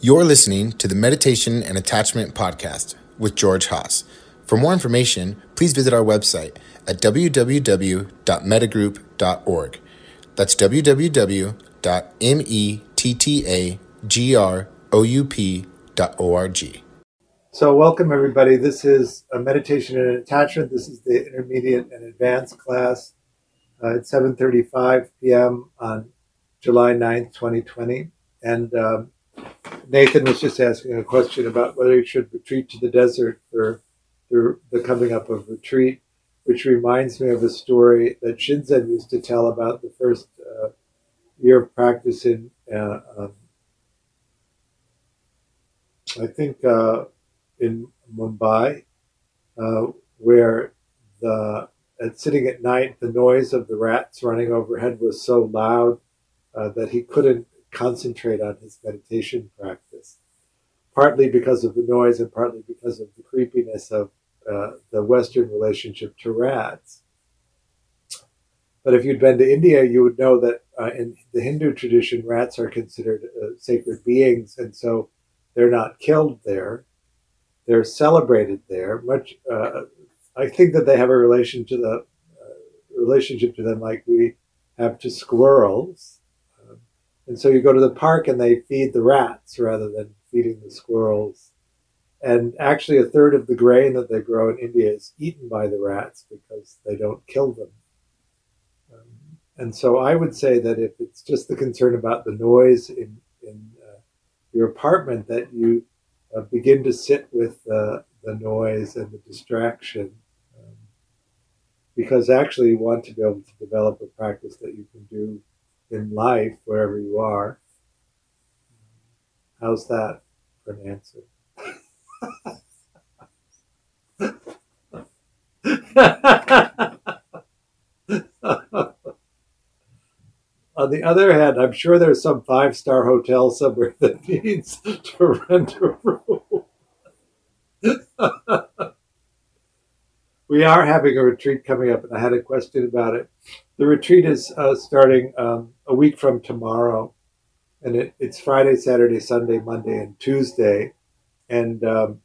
You're listening to the Meditation and Attachment Podcast with George Haas. For more information, please visit our website at www.mettagroup.org. That's www.mettagroup.org. So, welcome everybody. This is a meditation and attachment. This is the intermediate and advanced class uh, at 7:35 p.m. on July 9th, 2020. And um, Nathan was just asking a question about whether he should retreat to the desert for the, coming up of retreat, which reminds me of a story that Shinzen used to tell about the first uh, year of practice in, uh, um, I think, uh, in Mumbai, uh, where the at sitting at night, the noise of the rats running overhead was so loud uh, that he couldn't concentrate on his meditation practice, partly because of the noise and partly because of the creepiness of uh, the Western relationship to rats. But if you'd been to India, you would know that uh, in the Hindu tradition, rats are considered uh, sacred beings, and so they're not killed there. They're celebrated there. Much, uh, I think that they have a relation to the uh, relationship to them like we have to squirrels. And so you go to the park and they feed the rats rather than feeding the squirrels. And actually, a third of the grain that they grow in India is eaten by the rats because they don't kill them. Um, and so I would say that if it's just the concern about the noise in, in uh, your apartment, that you uh, begin to sit with uh, the noise and the distraction. Um, because actually, you want to be able to develop a practice that you can do in life wherever you are. How's that for an answer? On the other hand, I'm sure there's some five star hotel somewhere that needs to rent a room. we are having a retreat coming up, and I had a question about it. The retreat is uh, starting um, a week from tomorrow, and it, it's Friday, Saturday, Sunday, Monday, and Tuesday, and um,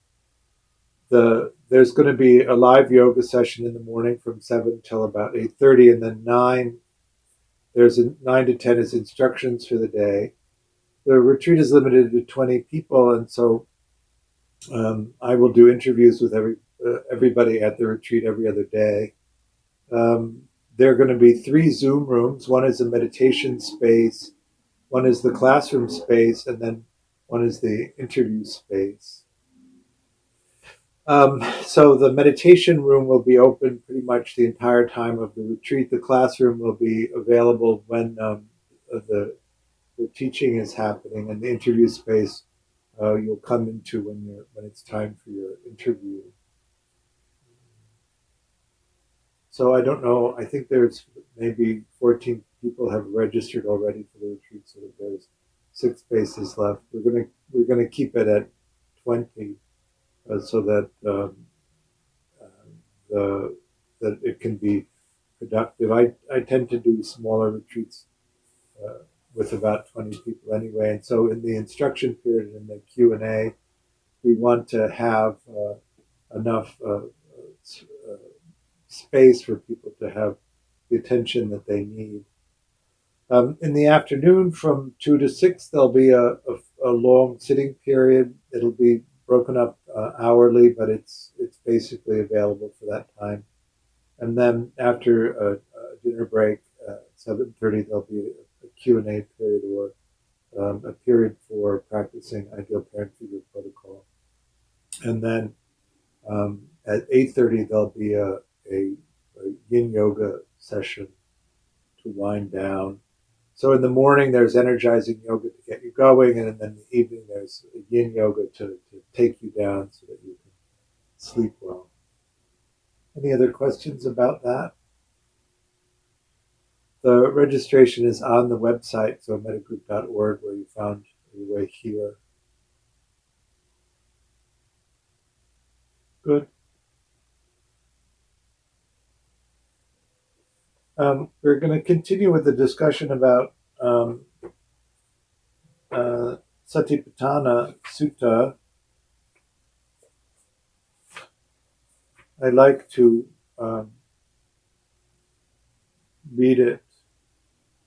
the there's going to be a live yoga session in the morning from seven till about eight thirty, and then nine. There's a nine to ten is instructions for the day. The retreat is limited to twenty people, and so um, I will do interviews with every uh, everybody at the retreat every other day. Um, there are going to be three Zoom rooms. One is a meditation space, one is the classroom space, and then one is the interview space. Um, so the meditation room will be open pretty much the entire time of the retreat. The classroom will be available when um, the, the teaching is happening, and the interview space uh, you'll come into when when it's time for your interview. So I don't know. I think there's maybe 14 people have registered already for the retreat, so there's six spaces left. We're gonna we're gonna keep it at 20, uh, so that um, uh, the that it can be productive. I I tend to do smaller retreats uh, with about 20 people anyway, and so in the instruction period and the Q and A, we want to have uh, enough uh, space for people to have the attention that they need. Um, in the afternoon, from two to six, there'll be a, a, a long sitting period. It'll be broken up uh, hourly, but it's it's basically available for that time. And then after a, a dinner break, uh, seven thirty, there'll be a, A period or um, a period for practicing ideal parent figure protocol. And then um, at eight thirty, there'll be a a, a yin yoga session to wind down. So in the morning, there's energizing yoga to get you going, and then in the evening, there's yin yoga to, to take you down so that you can sleep well. Any other questions about that? The registration is on the website, so mettagroup.org, where you found your way here. Good. Um, we're going to continue with the discussion about um, uh, Satipatthana Sutta, I like to um, read it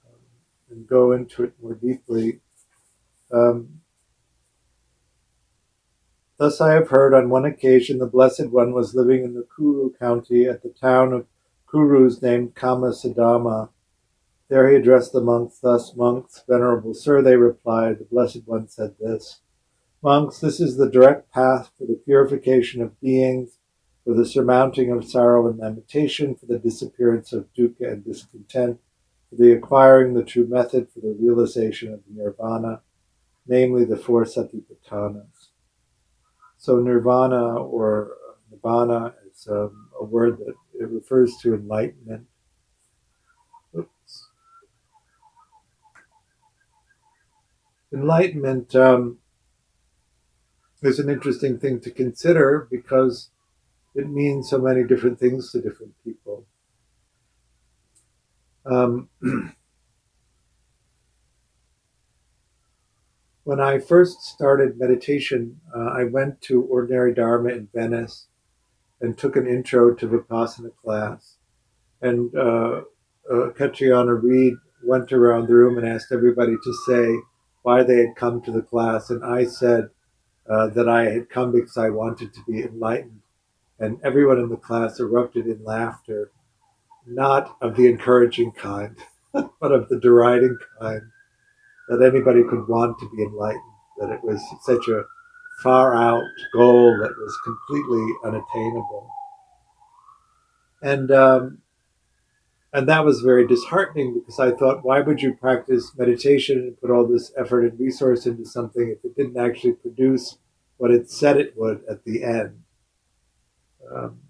um, and go into it more deeply. Um, Thus I have heard on one occasion the Blessed One was living in the Kuru county at the town of Kurus named Kammasadhamma. There he addressed the monks thus, Monks, Venerable Sir, they replied, the Blessed One said this Monks, this is the direct path for the purification of beings, for the surmounting of sorrow and lamentation, for the disappearance of dukkha and discontent, for the acquiring the true method for the realization of nirvana, namely the four satipatthanas. So nirvana or nibbana is um, a word that it refers to enlightenment. Oops. Enlightenment um, is an interesting thing to consider because it means so many different things to different people. Um, when I first started meditation, uh, I went to Ordinary Dharma in Venice and took an intro to Vipassana class. And uh, uh, Katriana Reed went around the room and asked everybody to say why they had come to the class. And I said uh, that I had come because I wanted to be enlightened. And everyone in the class erupted in laughter, not of the encouraging kind, but of the deriding kind that anybody could want to be enlightened, that it was such a far out goal that was completely unattainable. And um, and that was very disheartening because I thought, why would you practice meditation and put all this effort and resource into something if it didn't actually produce what it said it would at the end? Um,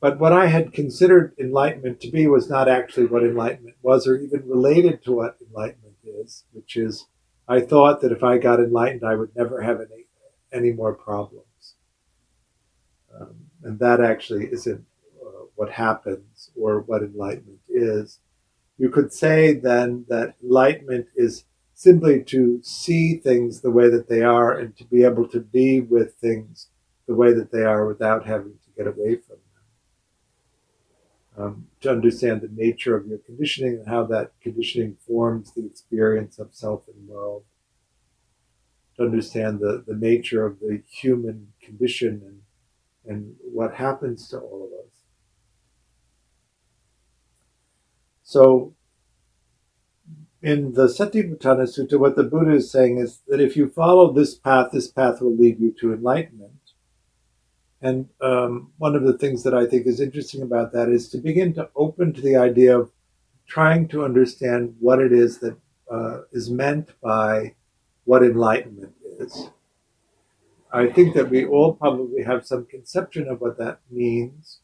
but what I had considered enlightenment to be was not actually what enlightenment was, or even related to what enlightenment is, which is I thought that if I got enlightened, I would never have any any more problems, um, and that actually isn't uh, what happens or what enlightenment is. You could say then that enlightenment is simply to see things the way that they are and to be able to be with things the way that they are without having to get away from them. Um, to understand the nature of your conditioning and how that conditioning forms the experience of self and world, to understand the, the nature of the human condition and, and what happens to all of us. So, in the Satipatthana Sutta, what the Buddha is saying is that if you follow this path, this path will lead you to enlightenment. And um, one of the things that I think is interesting about that is to begin to open to the idea of trying to understand what it is that uh, is meant by what enlightenment is. I think that we all probably have some conception of what that means.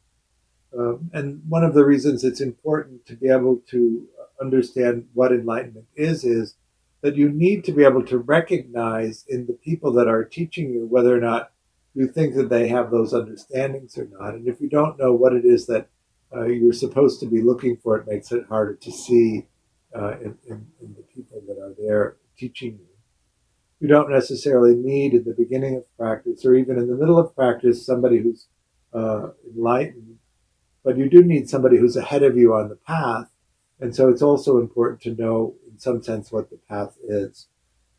Um, and one of the reasons it's important to be able to understand what enlightenment is, is that you need to be able to recognize in the people that are teaching you whether or not you think that they have those understandings or not. And if you don't know what it is that uh, you're supposed to be looking for, it makes it harder to see uh, in, in, in, the people that are there teaching you. You don't necessarily need in the beginning of practice or even in the middle of practice somebody who's uh, enlightened, but you do need somebody who's ahead of you on the path. And so it's also important to know, in some sense, what the path is.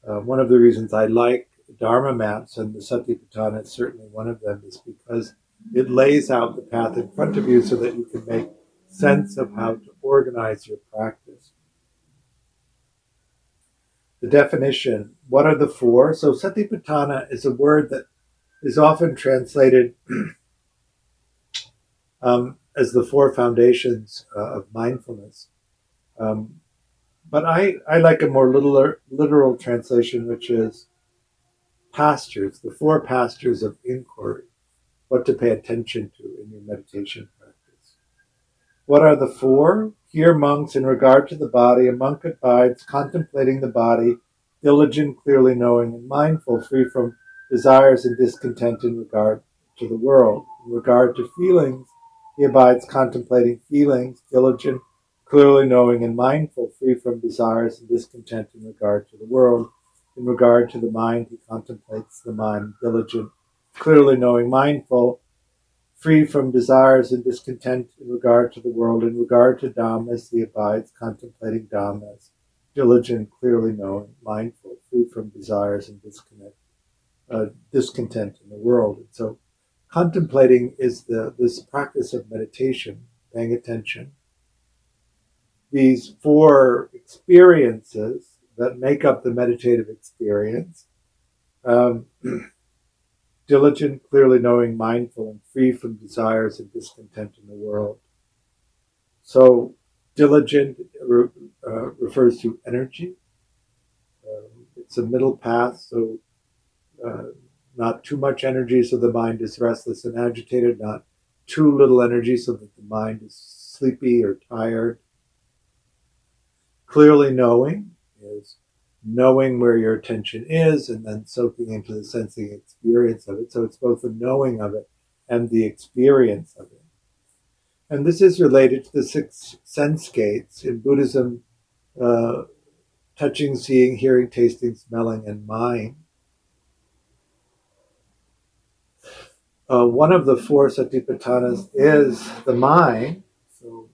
Uh, one of the reasons I like Dharma maps, and the Satipatthana is certainly one of them, is because it lays out the path in front of you so that you can make sense of how to organize your practice. The definition what are the four? So, Satipatthana is a word that is often translated um, as the four foundations uh, of mindfulness. Um, but I, I like a more literal, literal translation, which is pastures, the four pastures of inquiry, what to pay attention to in your meditation. What are the four? Here, monks, in regard to the body, a monk abides contemplating the body, diligent, clearly knowing, and mindful, free from desires and discontent in regard to the world. In regard to feelings, he abides contemplating feelings, diligent, clearly knowing, and mindful, free from desires and discontent in regard to the world in regard to the mind, he contemplates the mind, diligent, clearly knowing, mindful, free from desires and discontent in regard to the world, in regard to Dhammas, he abides, contemplating Dhammas, diligent, clearly knowing, mindful, free from desires and disconnect, uh, discontent in the world. And so contemplating is the this practice of meditation, paying attention. These four experiences that make up the meditative experience. Um, diligent, clearly knowing, mindful, and free from desires and discontent in the world. So, diligent uh, refers to energy. Um, it's a middle path, so uh, not too much energy, so the mind is restless and agitated, not too little energy, so that the mind is sleepy or tired. Clearly knowing is knowing where your attention is and then soaking into the sensing experience of it. So it's both the knowing of it and the experience of it. And this is related to the six sense gates in Buddhism uh, touching, seeing, hearing, tasting, smelling, and mind. Uh, one of the four satipatthanas is the mind. So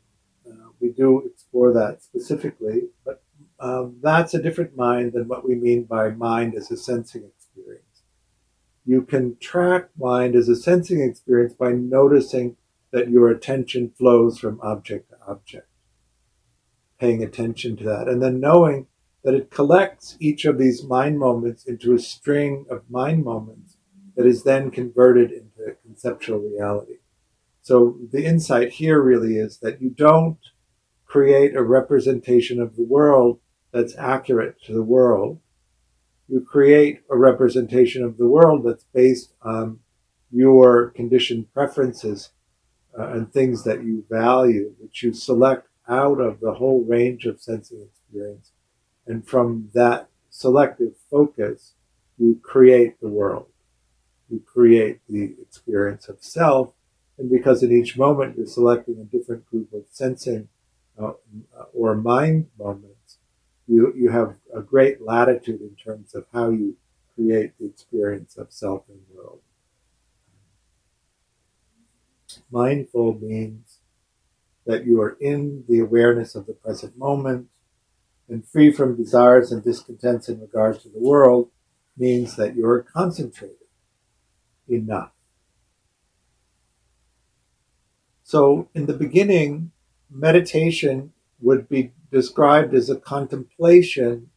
uh, we do explore that specifically, but um, that's a different mind than what we mean by mind as a sensing experience. You can track mind as a sensing experience by noticing that your attention flows from object to object, paying attention to that, and then knowing that it collects each of these mind moments into a string of mind moments that is then converted into conceptual reality. So the insight here really is that you don't create a representation of the world that's accurate to the world. You create a representation of the world that's based on your conditioned preferences uh, and things that you value, which you select out of the whole range of sensing experience. And from that selective focus, you create the world. You create the experience of self. And because in each moment you're selecting a different group of sensing uh, or mind moments, you, you have a great latitude in terms of how you create the experience of self and world. Mindful means that you are in the awareness of the present moment and free from desires and discontents in regard to the world means that you're concentrated enough. So, in the beginning, meditation would be described as a contemplation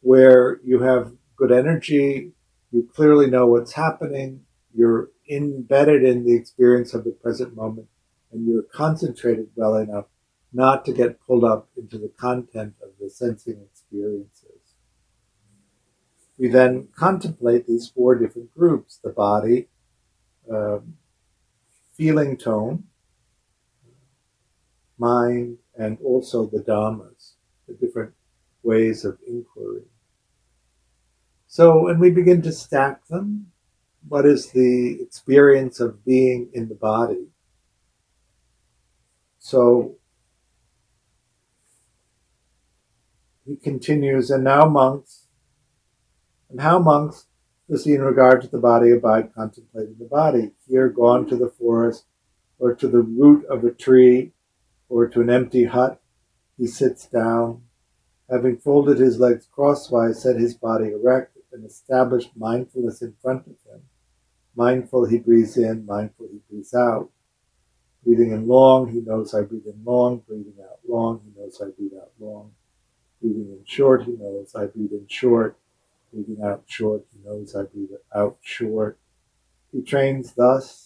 where you have good energy, you clearly know what's happening, you're embedded in the experience of the present moment, and you're concentrated well enough not to get pulled up into the content of the sensing experiences. We then contemplate these four different groups the body, um, feeling tone, mind, and also the Dhammas, the different ways of inquiry. So when we begin to stack them, what is the experience of being in the body? So he continues, and now monks, and how monks he in regard to the body abide contemplating the body? Here gone to the forest or to the root of a tree or to an empty hut, he sits down. Having folded his legs crosswise, set his body erect, and established mindfulness in front of him. Mindful, he breathes in, mindful, he breathes out. Breathing in long, he knows I breathe in long. Breathing out long, he knows I breathe out long. Breathing in short, he knows I breathe in short. Breathing out short, he knows I breathe out short. He trains thus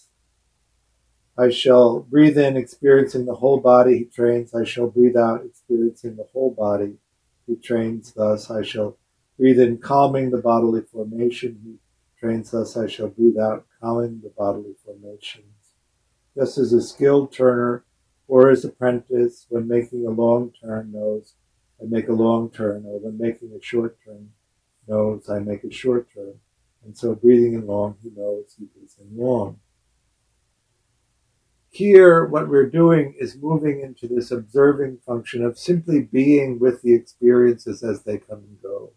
I shall breathe in, experiencing the whole body. He trains. I shall breathe out, experiencing the whole body. He trains. Thus, I shall breathe in, calming the bodily formation. He trains. Thus, I shall breathe out, calming the bodily formations. Just as a skilled turner or his apprentice, when making a long turn, knows I make a long turn, or when making a short turn, knows I make a short turn. And so, breathing in long, he knows he breathes in long. Here, what we're doing is moving into this observing function of simply being with the experiences as they come and go.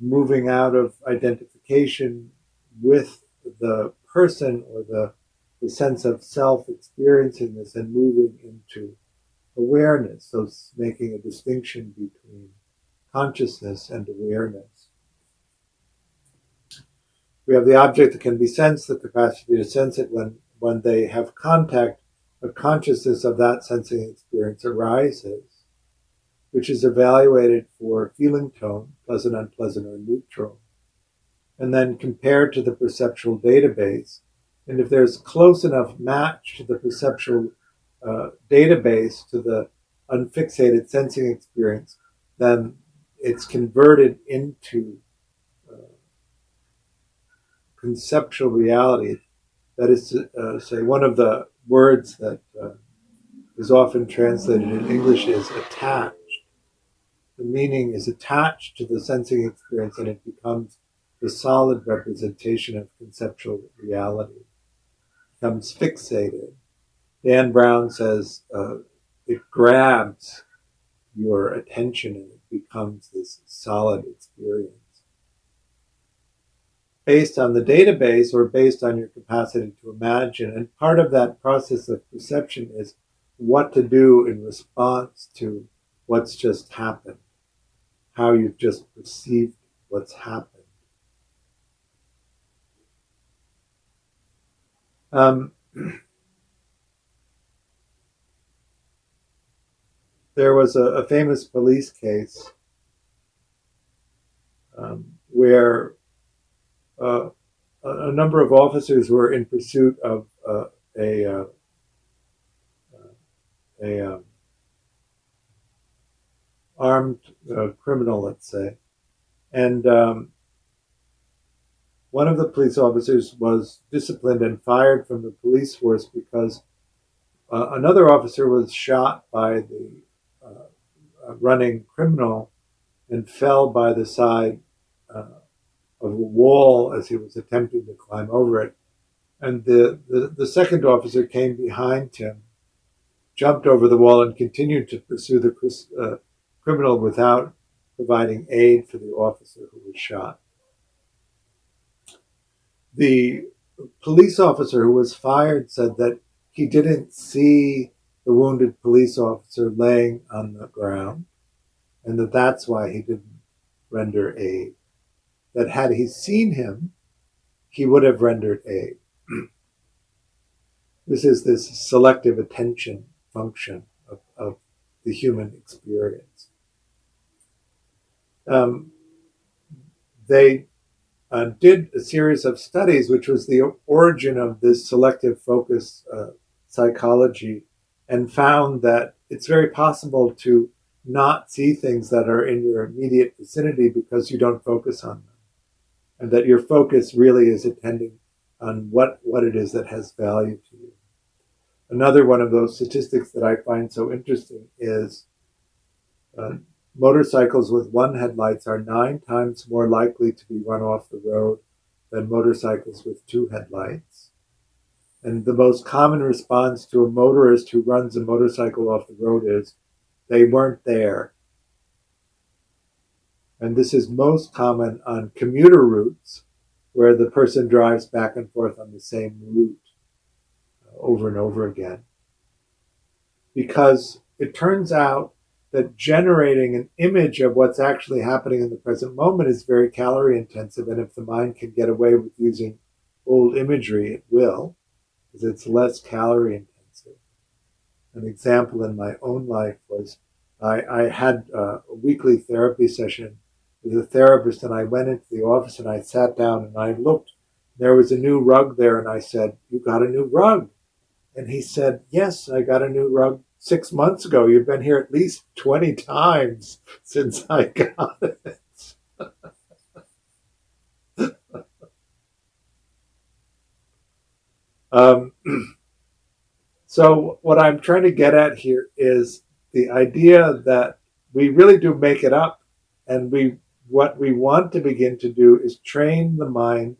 moving out of identification with the person or the, the sense of self experiencing this and moving into awareness. So making a distinction between consciousness and awareness. We have the object that can be sensed, the capacity to sense it when, when they have contact, a consciousness of that sensing experience arises, which is evaluated for feeling tone, pleasant, unpleasant, or neutral, and then compared to the perceptual database. And if there's close enough match to the perceptual uh, database to the unfixated sensing experience, then it's converted into conceptual reality. That is to uh, say, one of the words that uh, is often translated in English is attached. The meaning is attached to the sensing experience and it becomes the solid representation of conceptual reality. It becomes fixated. Dan Brown says uh, it grabs your attention and it becomes this solid experience. Based on the database or based on your capacity to imagine. And part of that process of perception is what to do in response to what's just happened, how you've just perceived what's happened. Um, there was a, a famous police case um, where uh, a, number of officers were in pursuit of uh, a uh, a um, armed uh, criminal, let's say, and um, one of the police officers was disciplined and fired from the police force because uh, another officer was shot by the running criminal and fell by the side uh, of a wall as he was attempting to climb over it. And the, the, the, second officer came behind him, jumped over the wall, and continued to pursue the uh, criminal without providing aid for the officer who was shot. The police officer who was fired said that he didn't see the wounded police officer laying on the ground, and that that's why he didn't render aid. That had he seen him, he would have rendered aid. this is this selective attention function of, of the human experience. Um, they uh, did a series of studies, which was the origin of this selective focus uh, psychology and found that it's very possible to not see things that are in your immediate vicinity because you don't focus on them. And that your focus really is attending on what, what it is that has value to you. Another one of those statistics that I find so interesting is uh, motorcycles with one headlights are nine times more likely to be run off the road than motorcycles with two headlights. And the most common response to a motorist who runs a motorcycle off the road is, they weren't there. And this is most common on commuter routes where the person drives back and forth on the same route uh, over and over again. Because it turns out that generating an image of what's actually happening in the present moment is very calorie intensive. And if the mind can get away with using old imagery, it will because it's less calorie intensive. An example in my own life was I, I had a weekly therapy session with a therapist, and I went into the office and I sat down and I looked. There was a new rug there, and I said, You got a new rug? And he said, Yes, I got a new rug six months ago. You've been here at least 20 times since I got it. Um, so what I'm trying to get at here is the idea that we really do make it up, and we what we want to begin to do is train the mind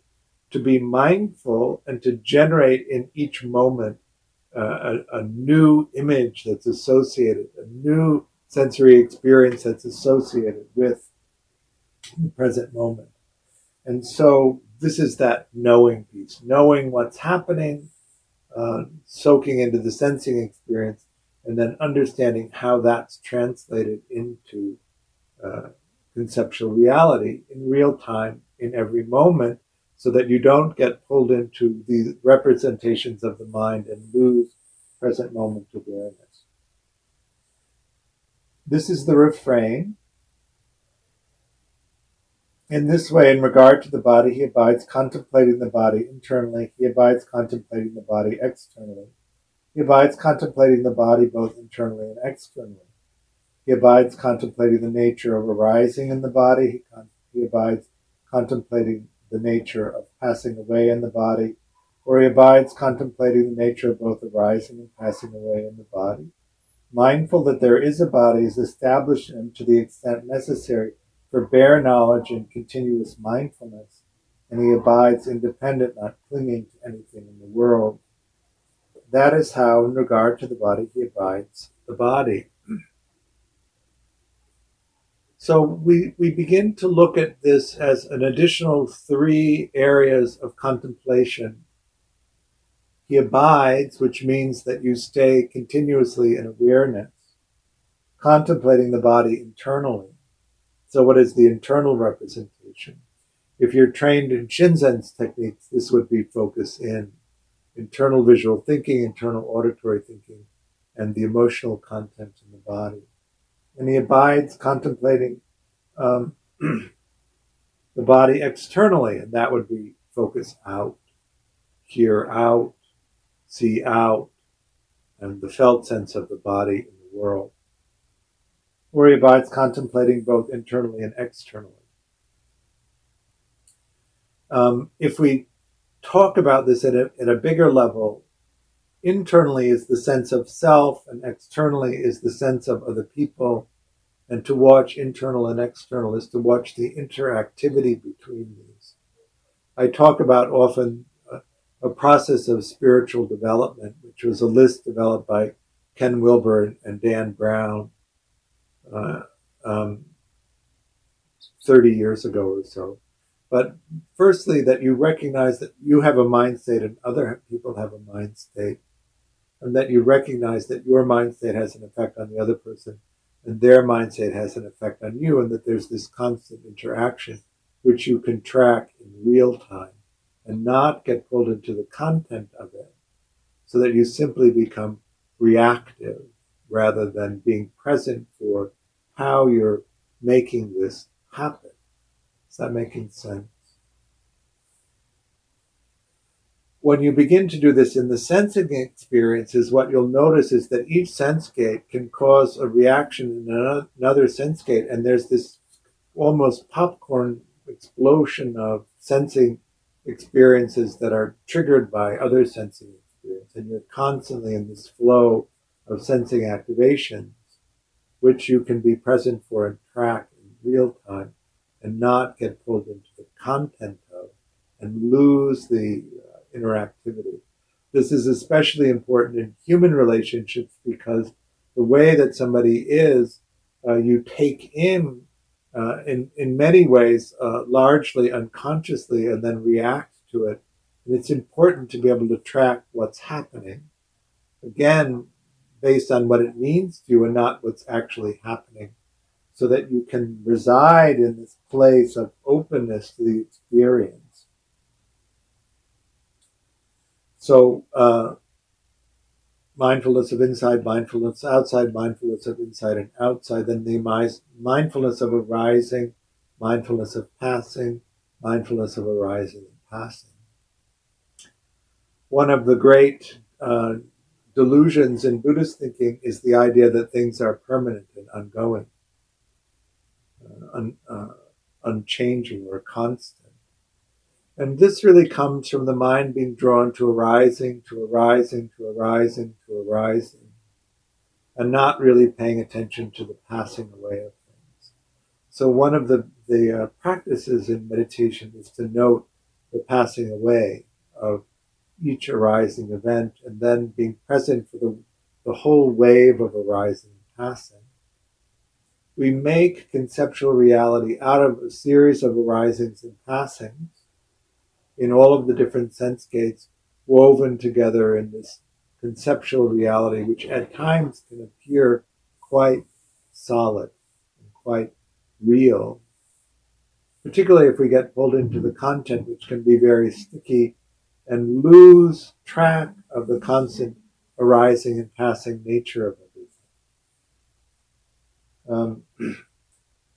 to be mindful and to generate in each moment uh, a, a new image that's associated, a new sensory experience that's associated with the present moment. And so this is that knowing piece, knowing what's happening, uh, soaking into the sensing experience, and then understanding how that's translated into uh, conceptual reality in real time in every moment so that you don't get pulled into the representations of the mind and lose present moment awareness. This is the refrain. In this way, in regard to the body, he abides contemplating the body internally, he abides contemplating the body externally. He abides contemplating the body both internally and externally. He abides contemplating the nature of arising in the body. He, abides contemplating the nature of passing away in the body, or he abides contemplating the nature of both arising and passing away in the body. Mindful that there is a body is established him to the extent necessary for bare knowledge and continuous mindfulness, and he abides independent, not clinging to anything in the world. That is how, in regard to the body, he abides the body. So we, we begin to look at this as an additional three areas of contemplation. He abides, which means that you stay continuously in awareness, contemplating the body internally. So what is the internal representation? If you're trained in Shinzen's techniques, this would be focus in internal visual thinking, internal auditory thinking, and the emotional content in the body and he abides contemplating um, the body externally, and that would be focus out, hear out, see out, and the felt sense of the body in the world. Where he abides contemplating both internally and externally. Um, if we talk about this at a, at a bigger level, internally is the sense of self, and externally is the sense of other people. And to watch internal and external is to watch the interactivity between these. I talk about often a, a process of spiritual development, which was a list developed by Ken Wilber and Dan Brown uh, um, 30 years ago or so. But firstly, that you recognize that you have a mind state and other people have a mind state and that you recognize that your mind state has an effect on the other person and their mindset has an effect on you and that there's this constant interaction which you can track in real time and not get pulled into the content of it so that you simply become reactive rather than being present for how you're making this happen. Is that making sense? When you begin to do this in the sensing experiences, what you'll notice is that each sense gate can cause a reaction in another sense gate, and there's this almost popcorn explosion of sensing experiences that are triggered by other sensing experiences, and you're constantly in this flow of sensing activations, which you can be present for and track in real time, and not get pulled into the content of, and lose the interactivity. This is especially important in human relationships because the way that somebody is, uh, you take in, uh, in, in many ways, uh, largely unconsciously, and then react to it. And it's important to be able to track what's happening. Again, based on what it means to you and not what's actually happening, so that you can reside in this place of openness to the experience So, uh, mindfulness of inside, mindfulness outside, mindfulness of inside and outside, then the mindfulness of arising, mindfulness of passing, mindfulness of arising and passing. One of the great uh, delusions in Buddhist thinking is the idea that things are permanent and ongoing, uh, un, uh, unchanging or constant. And this really comes from the mind being drawn to arising, to arising, to arising, to arising, and not really paying attention to the passing away of things. So one of the, the uh, practices in meditation is to note the passing away of each arising event and then being present for the, the whole wave of arising and passing. we make conceptual reality out of a series of arisings and passings in all of the different sense gates woven together in this conceptual reality, which at times can appear quite solid and quite real, particularly if we get pulled into the content, which can be very sticky and lose track of the constant arising and passing nature of everything. Um,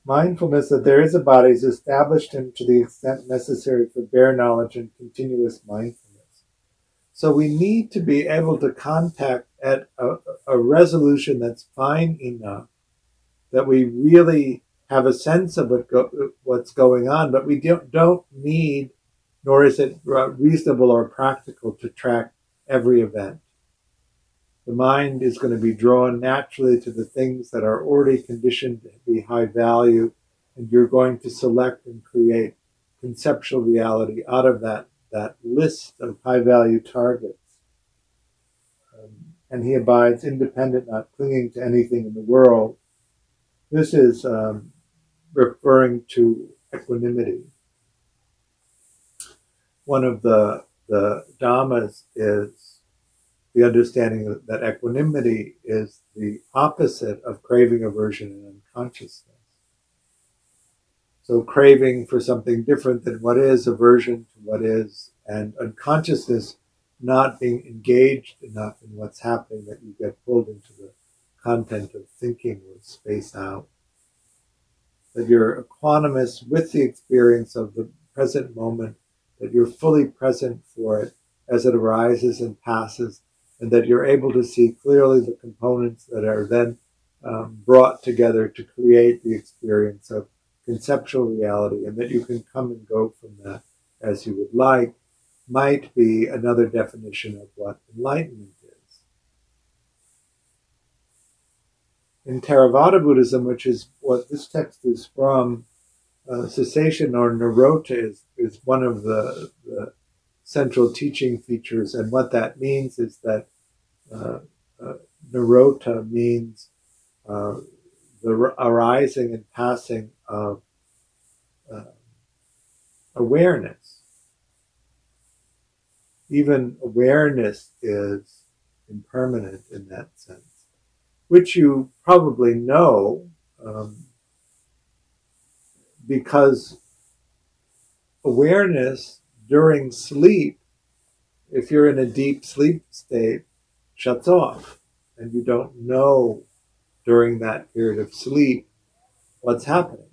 mindfulness that there is a body is established and to the extent necessary for bare knowledge and continuous mindfulness. So we need to be able to contact at a, a resolution that's fine enough that we really have a sense of what go, what's going on, but we don't, don't need, nor is it reasonable or practical to track every event. The mind is going to be drawn naturally to the things that are already conditioned to be high value, and you're going to select and create conceptual reality out of that that list of high value targets. Um, and he abides independent, not clinging to anything in the world. This is um, referring to equanimity. One of the, the dhammas is the understanding that equanimity is the opposite of craving, aversion, and unconsciousness. So craving for something different than what is, aversion to what is, and unconsciousness not being engaged enough in what's happening that you get pulled into the content of thinking or space out. That you're equanimous with the experience of the present moment, that you're fully present for it as it arises and passes, and that you're able to see clearly the components that are then um, brought together to create the experience of conceptual reality and that you can come and go from that as you would like might be another definition of what enlightenment is. In Theravada Buddhism, which is what this text is from, uh, cessation or nirodha is, is one of the, the, central teaching features. And what that means is that uh, uh, nirodha means uh, the arising and passing of uh, awareness. Even awareness is impermanent in that sense, which you probably know um, because awareness during sleep, if you're in a deep sleep state, shuts off and you don't know during that period of sleep what's happening.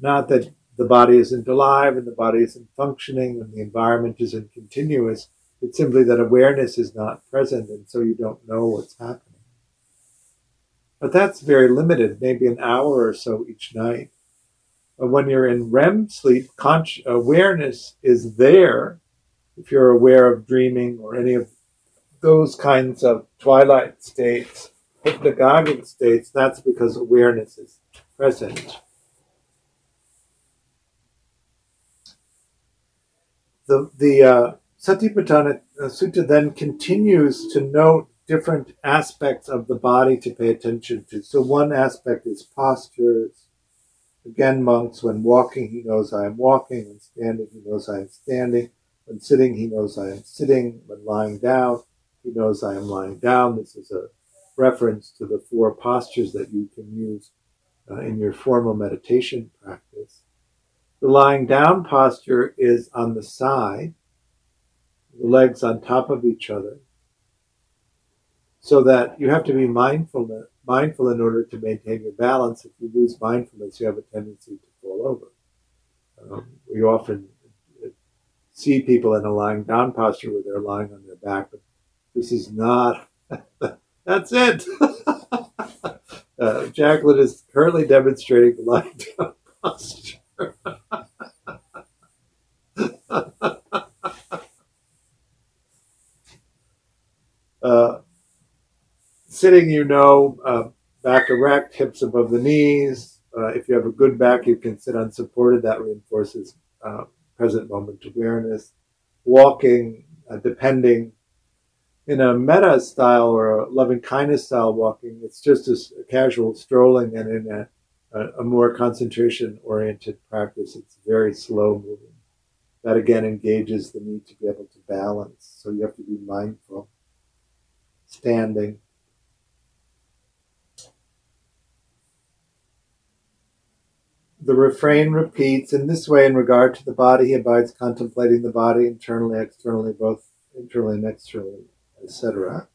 Not that the body isn't alive and the body isn't functioning and the environment isn't continuous. It's simply that awareness is not present and so you don't know what's happening. But that's very limited, maybe an hour or so each night. But when you're in REM sleep, awareness is there. If you're aware of dreaming or any of those kinds of twilight states, hypnagogic states, that's because awareness is present. The, the uh, Satipatthana uh, Sutta then continues to note different aspects of the body to pay attention to. So one aspect is postures. Again, monks, when walking, he knows I am walking. When standing, he knows I am standing. When sitting, he knows I am sitting. When lying down, he knows I am lying down. This is a reference to the four postures that you can use uh, in your formal meditation practice. The lying down posture is on the side, the legs on top of each other, so that you have to be mindful, mindful in order to maintain your balance. If you lose mindfulness, you have a tendency to fall over. Um, we often see people in a lying down posture where they're lying on their back, but this is not That's it. uh, Jacqueline is currently demonstrating the lying down posture. uh, sitting, you know, uh, back erect, hips above the knees. Uh, if you have a good back, you can sit unsupported. That reinforces uh, present moment awareness. Walking, uh, depending in a metta style or a loving kindness style walking, it's just a, casual strolling, and in a, a, a more concentration oriented practice, it's very slow moving. That again engages the need to be able to balance. So you have to be mindful. Standing. The refrain repeats in this way in regard to the body, he abides contemplating the body internally, externally, both internally and externally etc.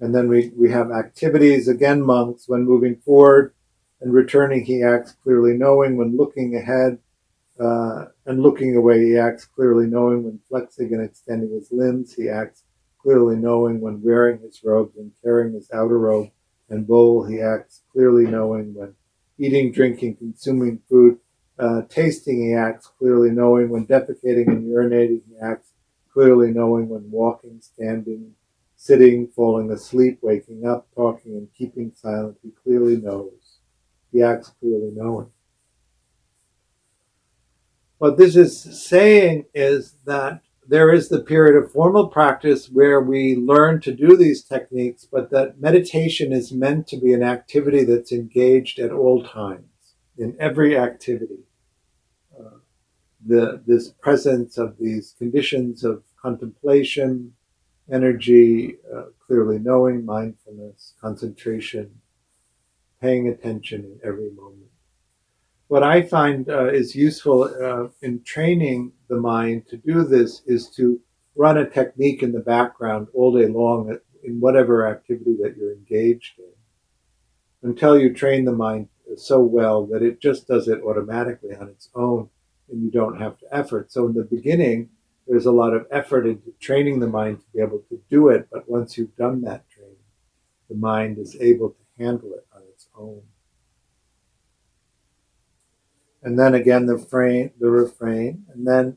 And then we, we have activities, again, monks, when moving forward and returning, he acts clearly knowing. When looking ahead uh, and looking away, he acts clearly knowing. When flexing and extending his limbs, he acts clearly knowing. When wearing his robes and carrying his outer robe and bowl, he acts clearly knowing. When eating, drinking, consuming food, uh, tasting, he acts clearly knowing. When defecating and urinating, he acts clearly knowing when walking, standing, sitting, falling asleep, waking up, talking, and keeping silent. He clearly knows. He acts clearly knowing. What this is saying is that there is the period of formal practice where we learn to do these techniques, but that meditation is meant to be an activity that's engaged at all times, in every activity the, this presence of these conditions of contemplation, energy, uh, clearly knowing, mindfulness, concentration, paying attention in every moment. What I find uh, is useful uh, in training the mind to do this is to run a technique in the background all day long in whatever activity that you're engaged in until you train the mind so well that it just does it automatically on its own and you don't have to effort. So in the beginning, there's a lot of effort into training the mind to be able to do it. But once you've done that training, the mind is able to handle it on its own. And then again, the refrain, the refrain, and then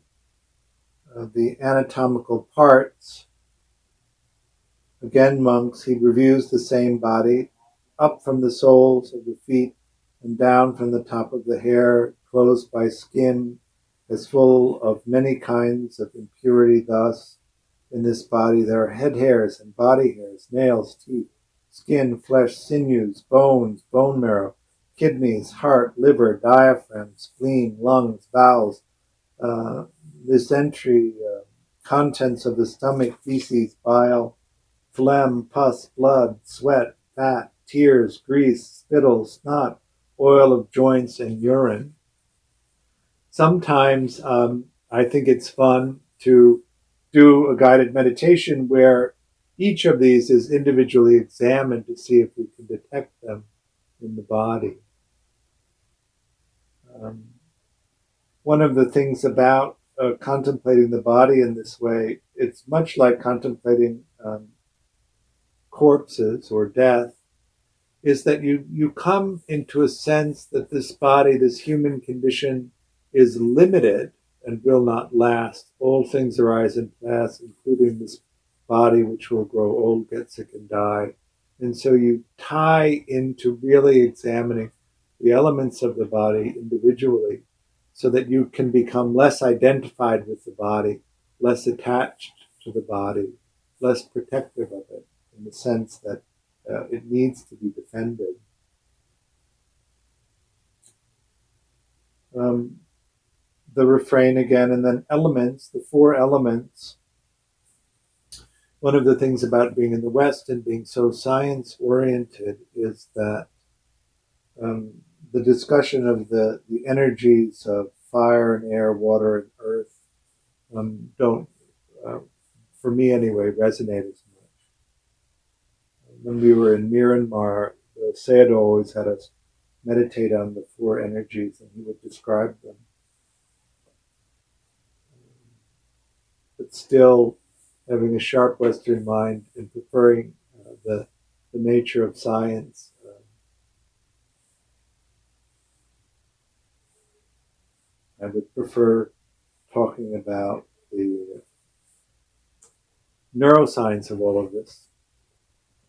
uh, the anatomical parts. Again, monks, he reviews the same body up from the soles of the feet and down from the top of the hair, closed by skin, is full of many kinds of impurity. Thus, in this body there are head hairs and body hairs, nails, teeth, skin, flesh, sinews, bones, bone marrow, kidneys, heart, liver, diaphragm, spleen, lungs, bowels, uh, mesentery, uh, contents of the stomach, feces, bile, phlegm, pus, blood, sweat, fat, tears, grease, spittle, snot, oil of joints, and urine sometimes um, I think it's fun to do a guided meditation where each of these is individually examined to see if we can detect them in the body. Um, one of the things about uh, contemplating the body in this way, it's much like contemplating um, corpses or death, is that you, you come into a sense that this body, this human condition, is limited and will not last. All things arise and pass, including this body, which will grow old, get sick, and die. And so you tie into really examining the elements of the body individually so that you can become less identified with the body, less attached to the body, less protective of it in the sense that uh, it needs to be defended. Um, the refrain again, and then elements, the four elements. One of the things about being in the West and being so science oriented is that um, the discussion of the, the energies of fire and air, water and earth um, don't, uh, for me anyway, resonate as much. When we were in Myanmar, the Sayadaw always had us meditate on the four energies and he would describe them. but still having a sharp Western mind and preferring uh, the, the nature of science. I would prefer talking about the neuroscience of all of this.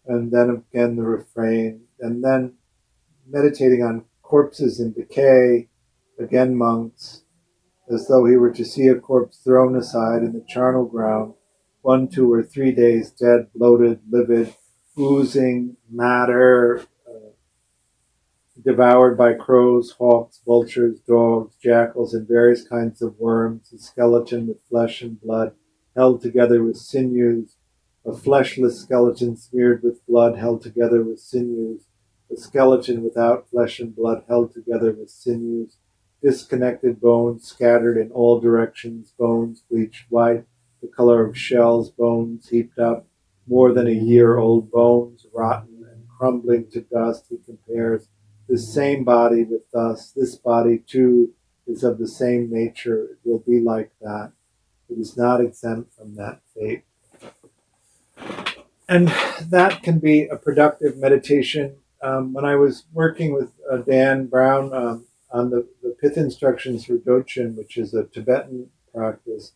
And then again, the refrain, and then meditating on corpses in decay, again, monks, as though he were to see a corpse thrown aside in the charnel ground, one, two, or three days dead, bloated, livid, oozing matter, devoured by crows, hawks, vultures, dogs, jackals, and various kinds of worms, a skeleton with flesh and blood, held together with sinews, a fleshless skeleton smeared with blood, held together with sinews, a skeleton without flesh and blood, held together with sinews, disconnected bones scattered in all directions, bones bleached white, the color of shells, bones heaped up, more than a year old bones, rotten and crumbling to dust. He compares this same body with us. This body, too, is of the same nature. It will be like that. It is not exempt from that fate. And that can be a productive meditation. Um, when I was working with uh, Dan Brown um, on the, the pith instructions for Dzogchen, which is a Tibetan practice,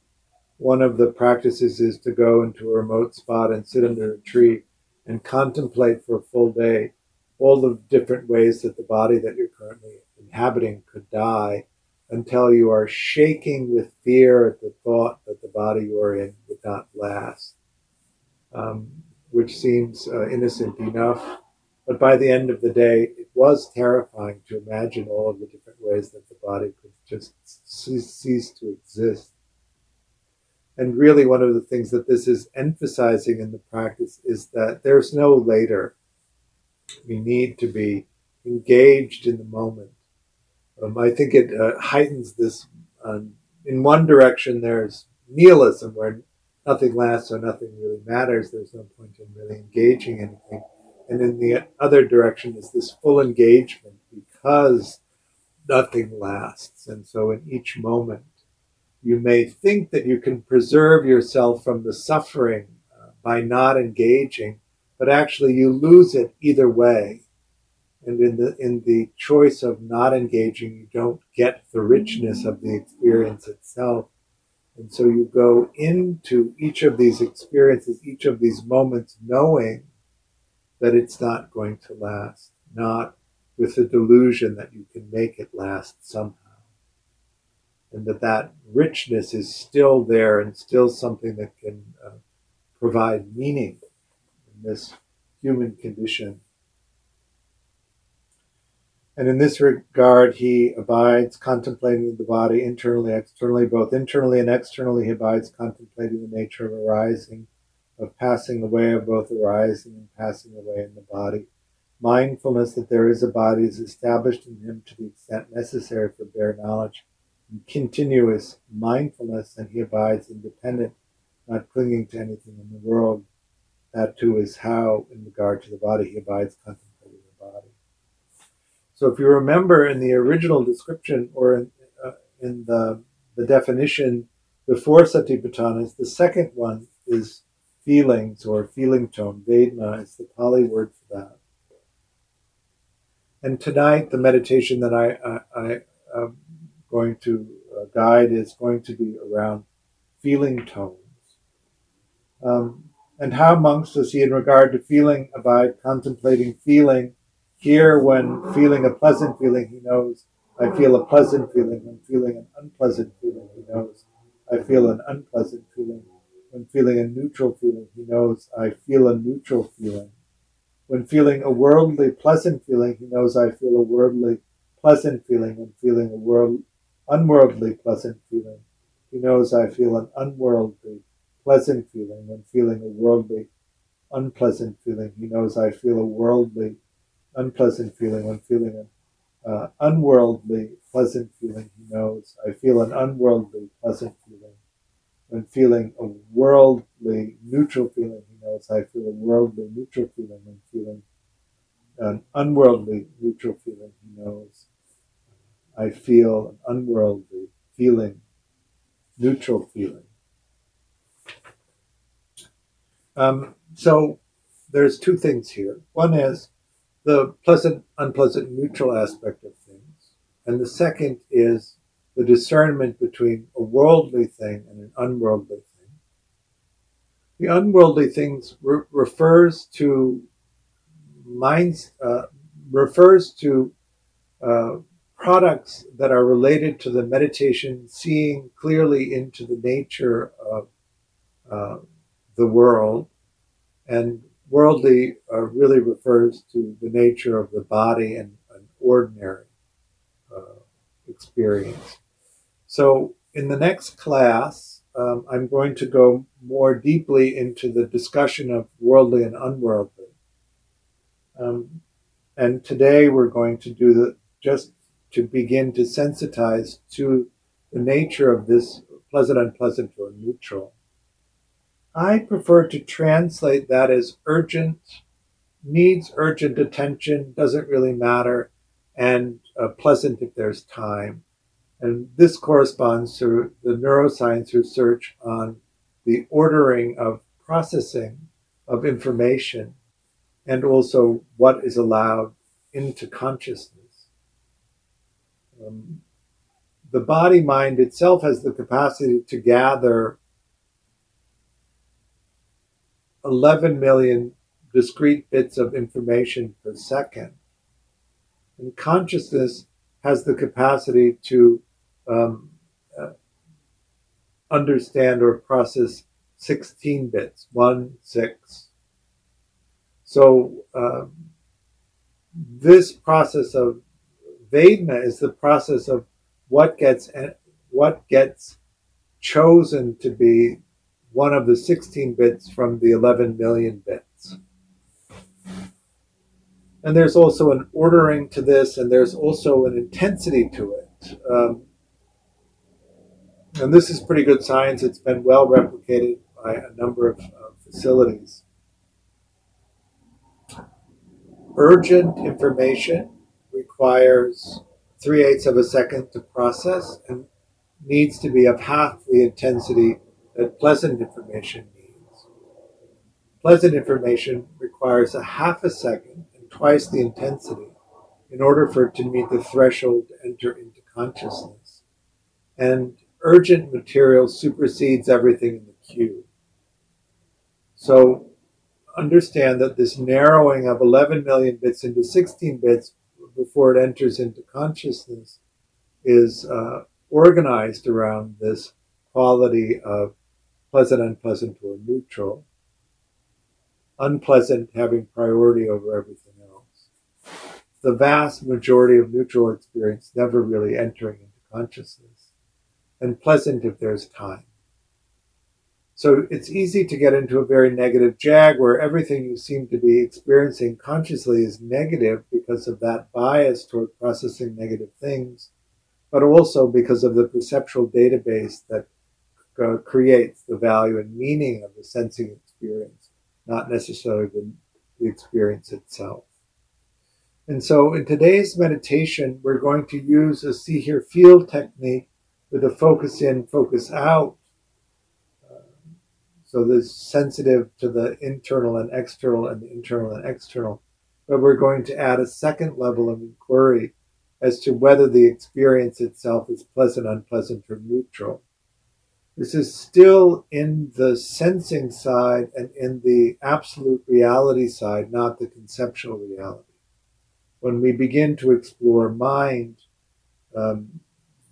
one of the practices is to go into a remote spot and sit under a tree and contemplate for a full day all the different ways that the body that you're currently inhabiting could die until you are shaking with fear at the thought that the body you are in would not last, um, which seems uh, innocent enough. But by the end of the day, it was terrifying to imagine all of the different ways that the body could just cease to exist. And really, one of the things that this is emphasizing in the practice is that there's no later. We need to be engaged in the moment. Um, I think it uh, heightens this. Um, in one direction, there's nihilism, where nothing lasts, or nothing really matters. There's no point in really engaging anything. And in the other direction is this full engagement because nothing lasts. And so in each moment, you may think that you can preserve yourself from the suffering uh, by not engaging, but actually you lose it either way. And in the in the choice of not engaging, you don't get the richness of the experience itself. And so you go into each of these experiences, each of these moments, knowing that it's not going to last, not with the delusion that you can make it last somehow and that that richness is still there and still something that can uh, provide meaning in this human condition. And in this regard, he abides contemplating the body internally, externally, both internally and externally. He abides contemplating the nature of arising, of passing away, of both arising and passing away in the body. Mindfulness that there is a body is established in him to the extent necessary for bare knowledge continuous mindfulness and he abides independent, not clinging to anything in the world. That too is how, in regard to the body, he abides contemplating the body. So if you remember in the original description or in, uh, in the, the definition before Satipatthanas, the second one is feelings or feeling tone. Vedana is the Pali word for that. And tonight, the meditation that I, I, I um, going to uh, guide is going to be around feeling tones. Um, and how monks does he, in regard to feeling, abide contemplating feeling? Here, when feeling a pleasant feeling, he knows I feel a pleasant feeling. When feeling an unpleasant feeling, he knows I feel an unpleasant feeling. When feeling a neutral feeling, he knows I feel a neutral feeling. When feeling a worldly pleasant feeling, he knows I feel a worldly pleasant feeling. When feeling a world, unworldly pleasant feeling. He knows I feel an unworldly pleasant feeling when feeling a worldly unpleasant feeling. He knows I feel a worldly unpleasant feeling when feeling an uh, unworldly pleasant feeling. He knows I feel an unworldly pleasant feeling. When feeling a worldly neutral feeling, he knows I feel a worldly neutral feeling. When feeling an unworldly neutral feeling, he knows I feel an unworldly feeling, neutral feeling. Um, so there's two things here. One is the pleasant, unpleasant, neutral aspect of things. And the second is the discernment between a worldly thing and an unworldly thing. The unworldly things re- refers to minds, uh, refers to uh, products that are related to the meditation, seeing clearly into the nature of uh, the world, and worldly uh, really refers to the nature of the body and an ordinary uh, experience. So, in the next class, um, I'm going to go more deeply into the discussion of worldly and unworldly. Um, and today we're going to do the just to begin to sensitize to the nature of this pleasant, unpleasant, or neutral. I prefer to translate that as urgent, needs urgent attention, doesn't really matter, and uh, pleasant if there's time. And this corresponds to the neuroscience research on the ordering of processing of information and also what is allowed into consciousness. Um, the body mind itself has the capacity to gather 11 million discrete bits of information per second. And consciousness has the capacity to um, uh, understand or process 16 bits, one, six. So, um, this process of Vedana is the process of what gets what gets chosen to be one of the 16 bits from the 11 million bits. And there's also an ordering to this, and there's also an intensity to it. Um, and this is pretty good science. It's been well replicated by a number of uh, facilities. Urgent information requires three eighths of a second to process and needs to be of half the intensity that pleasant information needs. Pleasant information requires a half a second and twice the intensity in order for it to meet the threshold to enter into consciousness. And urgent material supersedes everything in the queue. So understand that this narrowing of 11 million bits into 16 bits before it enters into consciousness is uh, organized around this quality of pleasant, unpleasant, or neutral. Unpleasant having priority over everything else. The vast majority of neutral experience never really entering into consciousness. And pleasant if there's time. So it's easy to get into a very negative jag where everything you seem to be experiencing consciously is negative because of that bias toward processing negative things, but also because of the perceptual database that uh, creates the value and meaning of the sensing experience, not necessarily the, the experience itself. And so in today's meditation, we're going to use a see, hear, feel technique with a focus in, focus out so this sensitive to the internal and external and the internal and external. But we're going to add a second level of inquiry as to whether the experience itself is pleasant, unpleasant, or neutral. This is still in the sensing side and in the absolute reality side, not the conceptual reality. When we begin to explore mind, um,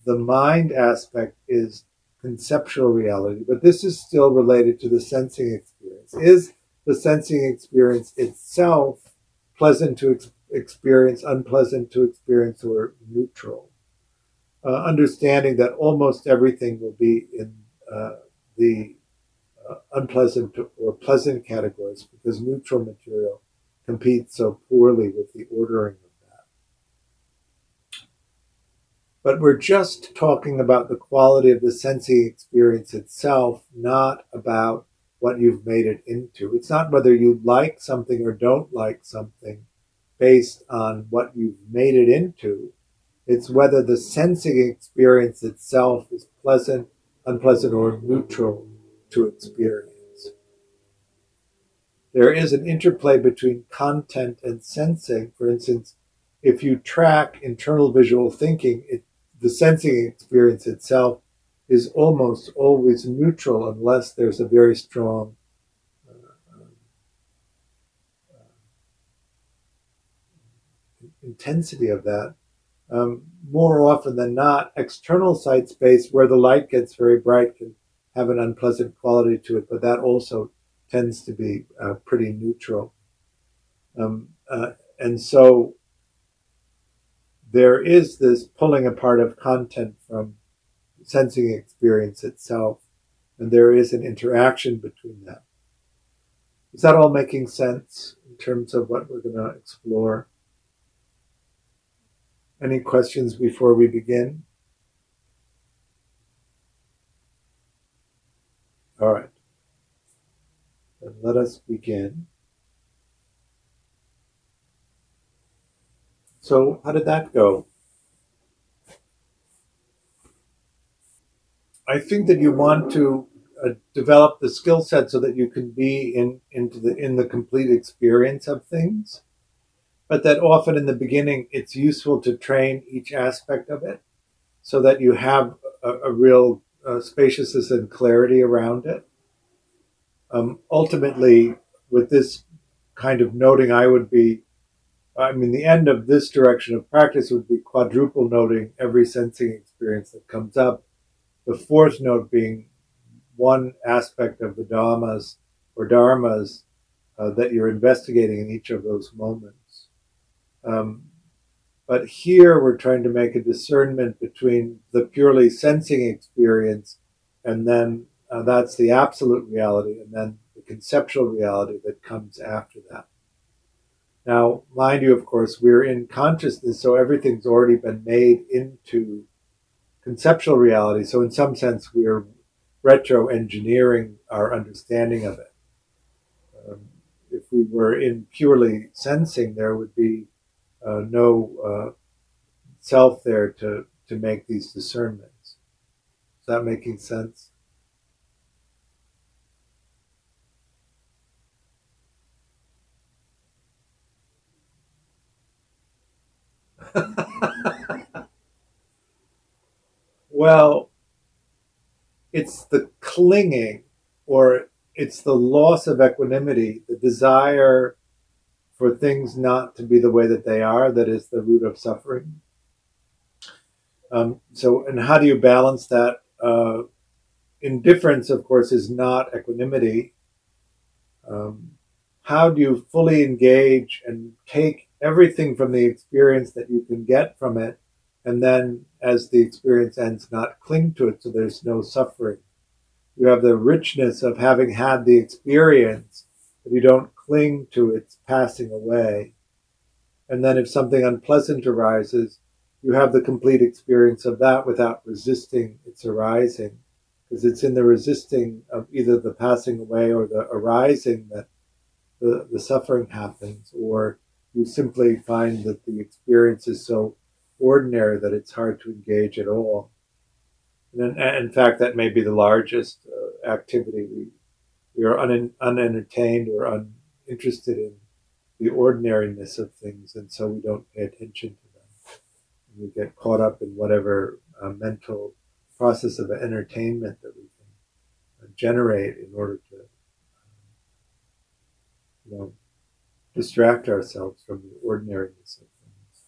the mind aspect is conceptual reality, but this is still related to the sensing experience. Is the sensing experience itself pleasant to ex- experience, unpleasant to experience, or neutral? Uh, understanding that almost everything will be in uh, the uh, unpleasant or pleasant categories because neutral material competes so poorly with the ordering of that. But we're just talking about the quality of the sensing experience itself, not about what you've made it into. It's not whether you like something or don't like something based on what you've made it into. It's whether the sensing experience itself is pleasant, unpleasant, or neutral to experience. There is an interplay between content and sensing. For instance, if you track internal visual thinking, it the sensing experience itself is almost always neutral unless there's a very strong uh, uh, intensity of that. Um, more often than not, external sight space where the light gets very bright can have an unpleasant quality to it, but that also tends to be uh, pretty neutral. Um, uh, and so there is this pulling apart of content from sensing experience itself, and there is an interaction between them. Is that all making sense in terms of what we're going to explore? Any questions before we begin? All right. Then let us begin. So, how did that go? I think that you want to uh, develop the skill set so that you can be in into the in the complete experience of things, but that often in the beginning it's useful to train each aspect of it, so that you have a, a real uh, spaciousness and clarity around it. Um, ultimately, with this kind of noting, I would be, I mean, the end of this direction of practice would be quadruple noting every sensing experience that comes up. The fourth note being one aspect of the dhammas or dharmas uh, that you're investigating in each of those moments. Um, but here we're trying to make a discernment between the purely sensing experience and then uh, that's the absolute reality, and then the conceptual reality that comes after that. Now, mind you, of course, we're in consciousness, so everything's already been made into conceptual reality. So, in some sense, we're retro engineering our understanding of it. Um, if we were in purely sensing, there would be uh, no uh, self there to, to make these discernments. Is that making sense? well, it's the clinging or it's the loss of equanimity, the desire for things not to be the way that they are, that is the root of suffering. Um, so, and how do you balance that? Uh, indifference, of course, is not equanimity. Um, how do you fully engage and take everything from the experience that you can get from it, and then as the experience ends, not cling to it so there's no suffering? You have the richness of having had the experience, but you don't cling to its passing away. And then if something unpleasant arises, you have the complete experience of that without resisting its arising, because it's in the resisting of either the passing away or the arising that the, the suffering happens, or you simply find that the experience is so ordinary that it's hard to engage at all. And in, fact, that may be the largest uh, activity. We, we are un, unentertained or uninterested in the ordinariness of things, and so we don't pay attention to them. And we get caught up in whatever uh, mental process of entertainment that we can uh, generate in order to you know, distract ourselves from the ordinariness of things.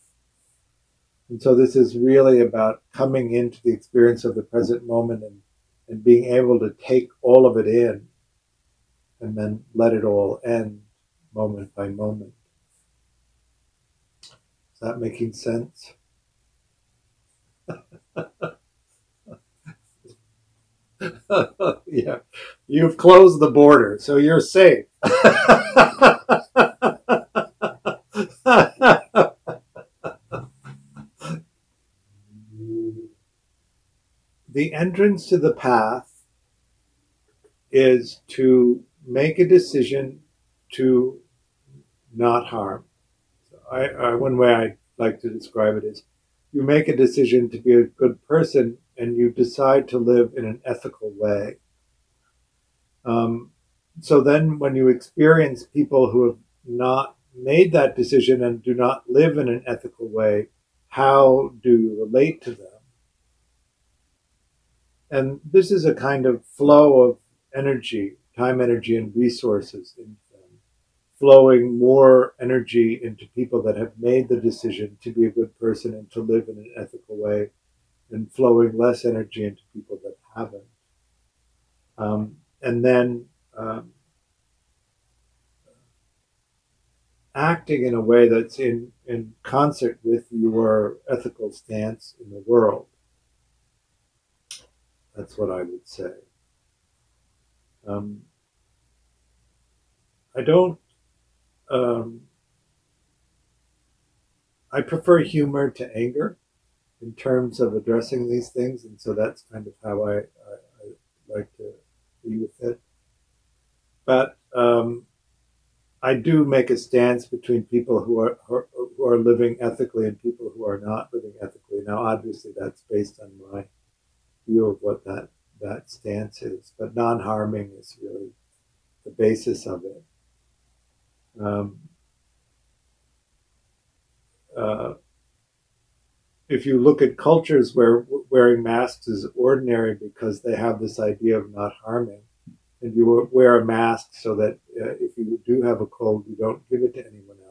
And so this is really about coming into the experience of the present moment and, and being able to take all of it in and then let it all end moment by moment. Is that making sense? yeah, you've closed the border, so you're safe. the entrance to the path is to make a decision to not harm. I, I, one way I like to describe it is you make a decision to be a good person and you decide to live in an ethical way. Um, so then, when you experience people who have not made that decision and do not live in an ethical way, how do you relate to them? And this is a kind of flow of energy, time, energy, and resources them, flowing more energy into people that have made the decision to be a good person and to live in an ethical way, and flowing less energy into people that haven't. Um, and then um, acting in a way that's in, in concert with your ethical stance in the world. That's what I would say. Um, I don't. Um, I prefer humor to anger in terms of addressing these things, and so that's kind of how I, I, I like to be with it. But um, I do make a stance between people who are who are living ethically and people who are not living ethically. Now, obviously, that's based on my view of what that that stance is, but non-harming is really the basis of it. Um, uh, if you look at cultures where wearing masks is ordinary because they have this idea of not harming, and you wear a mask so that uh, if you do have a cold, you don't give it to anyone else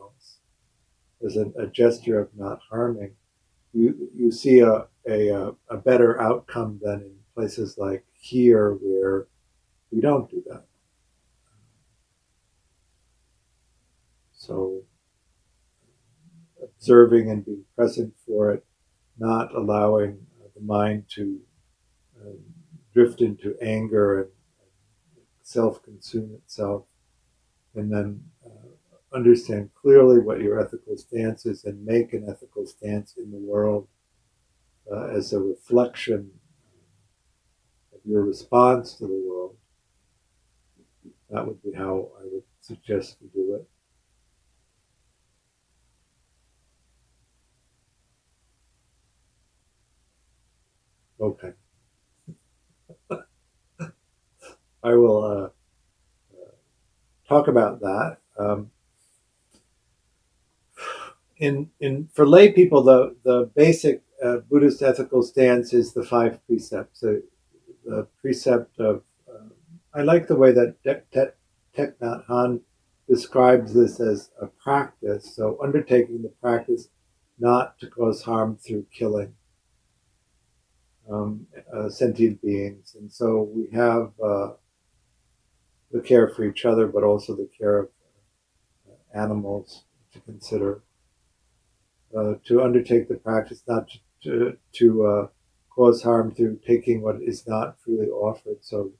as a, gesture of not harming, you you see a, a a better outcome than in places like here where we don't do that. So observing and being present for it, not allowing uh, the mind to um, drift into anger and, self-consume itself, and then uh, understand clearly what your ethical stance is and make an ethical stance in the world uh, as a reflection of your response to the world. That would be how I would suggest we do it. Okay. I will uh, uh, talk about that. Um, in in for lay people, the the basic uh, Buddhist ethical stance is the five precepts. The, the precept of um, I like the way that Thich Nhat Hanh describes this as a practice. So undertaking the practice not to cause harm through killing um, uh, sentient beings. And so we have uh, the care for each other, but also the care of uh, animals to consider. Uh, to undertake the practice, not to, to, uh, cause harm through taking what is not freely offered. So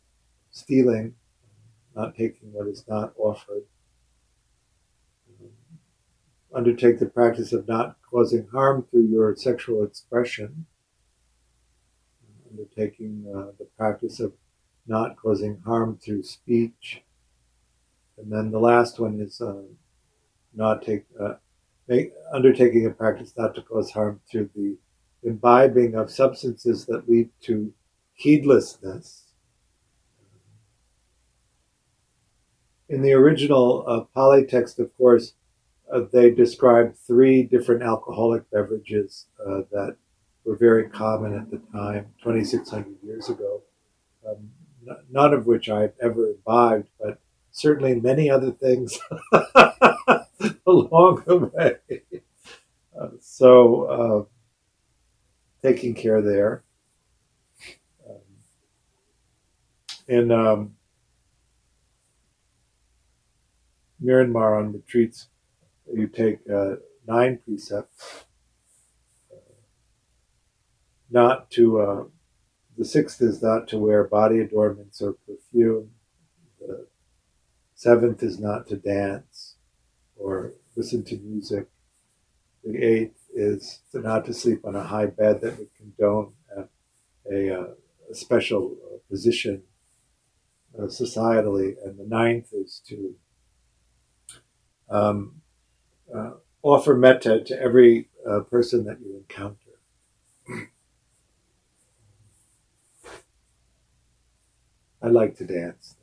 stealing, not taking what is not offered. Um, undertake the practice of not causing harm through your sexual expression undertaking uh, the practice of not causing harm through speech. And then the last one is uh, not take, uh, make, undertaking a practice not to cause harm through the imbibing of substances that lead to heedlessness. In the original uh, Pali text, of course, uh, they describe three different alcoholic beverages uh, that were very common at the time, 2,600 years ago, um, n- none of which I've ever imbibed, but certainly many other things along the way. Uh, so, uh, taking care there. Um, in um, Myanmar on retreats, you take uh, nine precepts not to, uh, the sixth is not to wear body adornments or perfume. The seventh is not to dance or listen to music. The eighth is to not to sleep on a high bed that would condone a, a, uh, a special position uh, societally. And the ninth is to um, uh, offer metta to every uh, person that you encounter. I like to dance.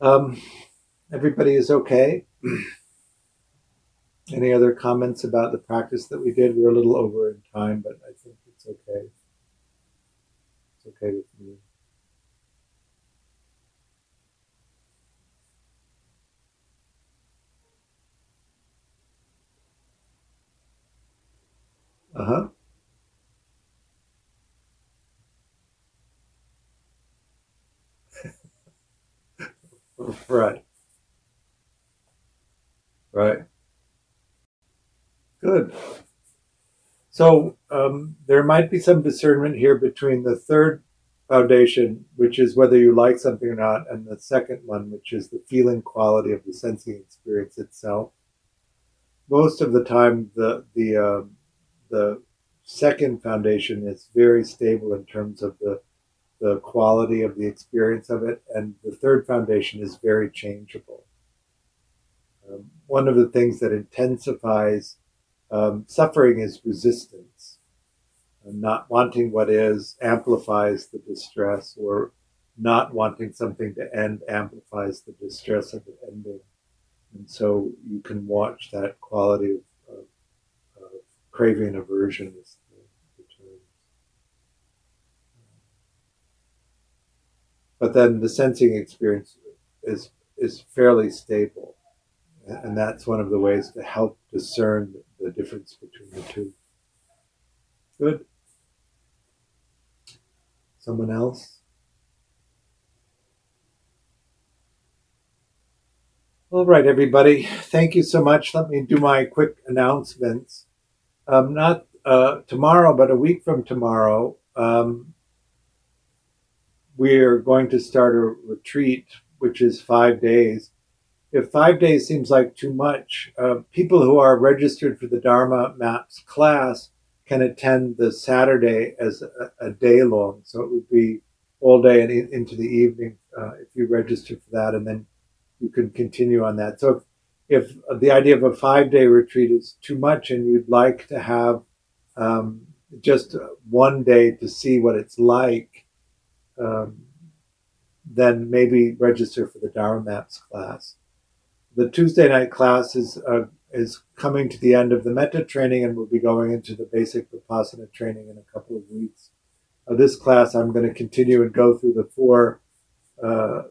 Um, everybody is okay. Any other comments about the practice that we did? We're a little over in time, but I think it's okay. It's okay with me. Uh huh. Right. Right. Good. So um, there might be some discernment here between the third foundation, which is whether you like something or not, and the second one, which is the feeling quality of the sensing experience itself. Most of the time, the the uh, the second foundation is very stable in terms of the the quality of the experience of it, and the third foundation is very changeable. Um, one of the things that intensifies um, suffering is resistance. And not wanting what is amplifies the distress, or not wanting something to end amplifies the distress of the ending. And so you can watch that quality of, of, of craving aversion the, the term. But then the sensing experience is is fairly stable. And that's one of the ways to help discern the difference between the two. Good. Someone else? All right, everybody. Thank you so much. Let me do my quick announcements. Um, not uh, tomorrow, but a week from tomorrow, um, we're going to start a retreat, which is five days if five days seems like too much, uh, people who are registered for the Dharma Maps class can attend the Saturday as a, a day long. So it would be all day and in, into the evening uh, if you register for that, and then you can continue on that. So if, if the idea of a five day retreat is too much and you'd like to have um, just one day to see what it's like, um, then maybe register for the Dharma Maps class the Tuesday night class is uh, is coming to the end of the metta training, and we'll be going into the basic vipassana training in a couple of weeks. Uh, this class, I'm going to continue and go through the four uh,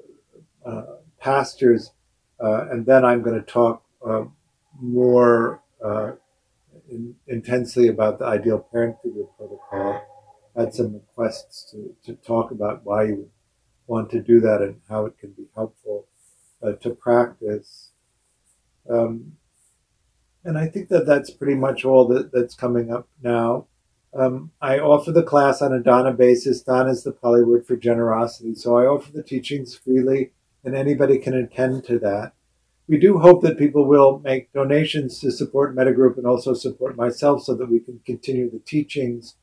uh pastors, uh, and then I'm going to talk uh, more in, intensely about the ideal parent figure protocol. Had some requests to, to talk about why you want to do that and how it can be helpful to practice. Um, and I think that that's pretty much all that, that's coming up now. Um, I offer the class on a dana basis. Dana is the Pali word for generosity. So I offer the teachings freely, and anybody can attend to that. We do hope that people will make donations to support Mettagroup and also support myself so that we can continue the teachings.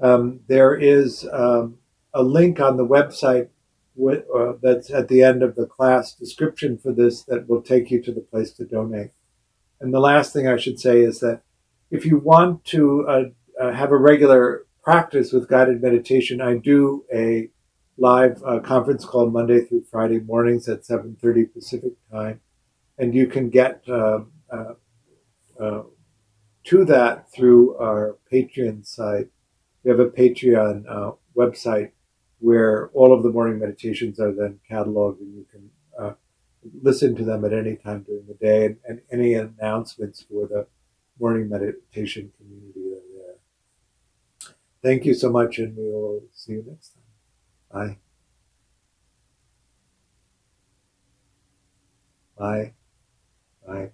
Um, there is um, a link on the website with, uh, that's at the end of the class description for this that will take you to the place to donate. And the last thing I should say is that if you want to uh, uh, have a regular practice with guided meditation, I do a live uh, conference called Monday through Friday mornings at 7:30 Pacific time, and you can get um, uh, uh, to that through our Patreon site. We have a Patreon website where all of the morning meditations are then cataloged and you can uh, listen to them at any time during the day and, and, any announcements for the morning meditation community are there. Thank you so much and we will see you next time. Bye. Bye. Bye.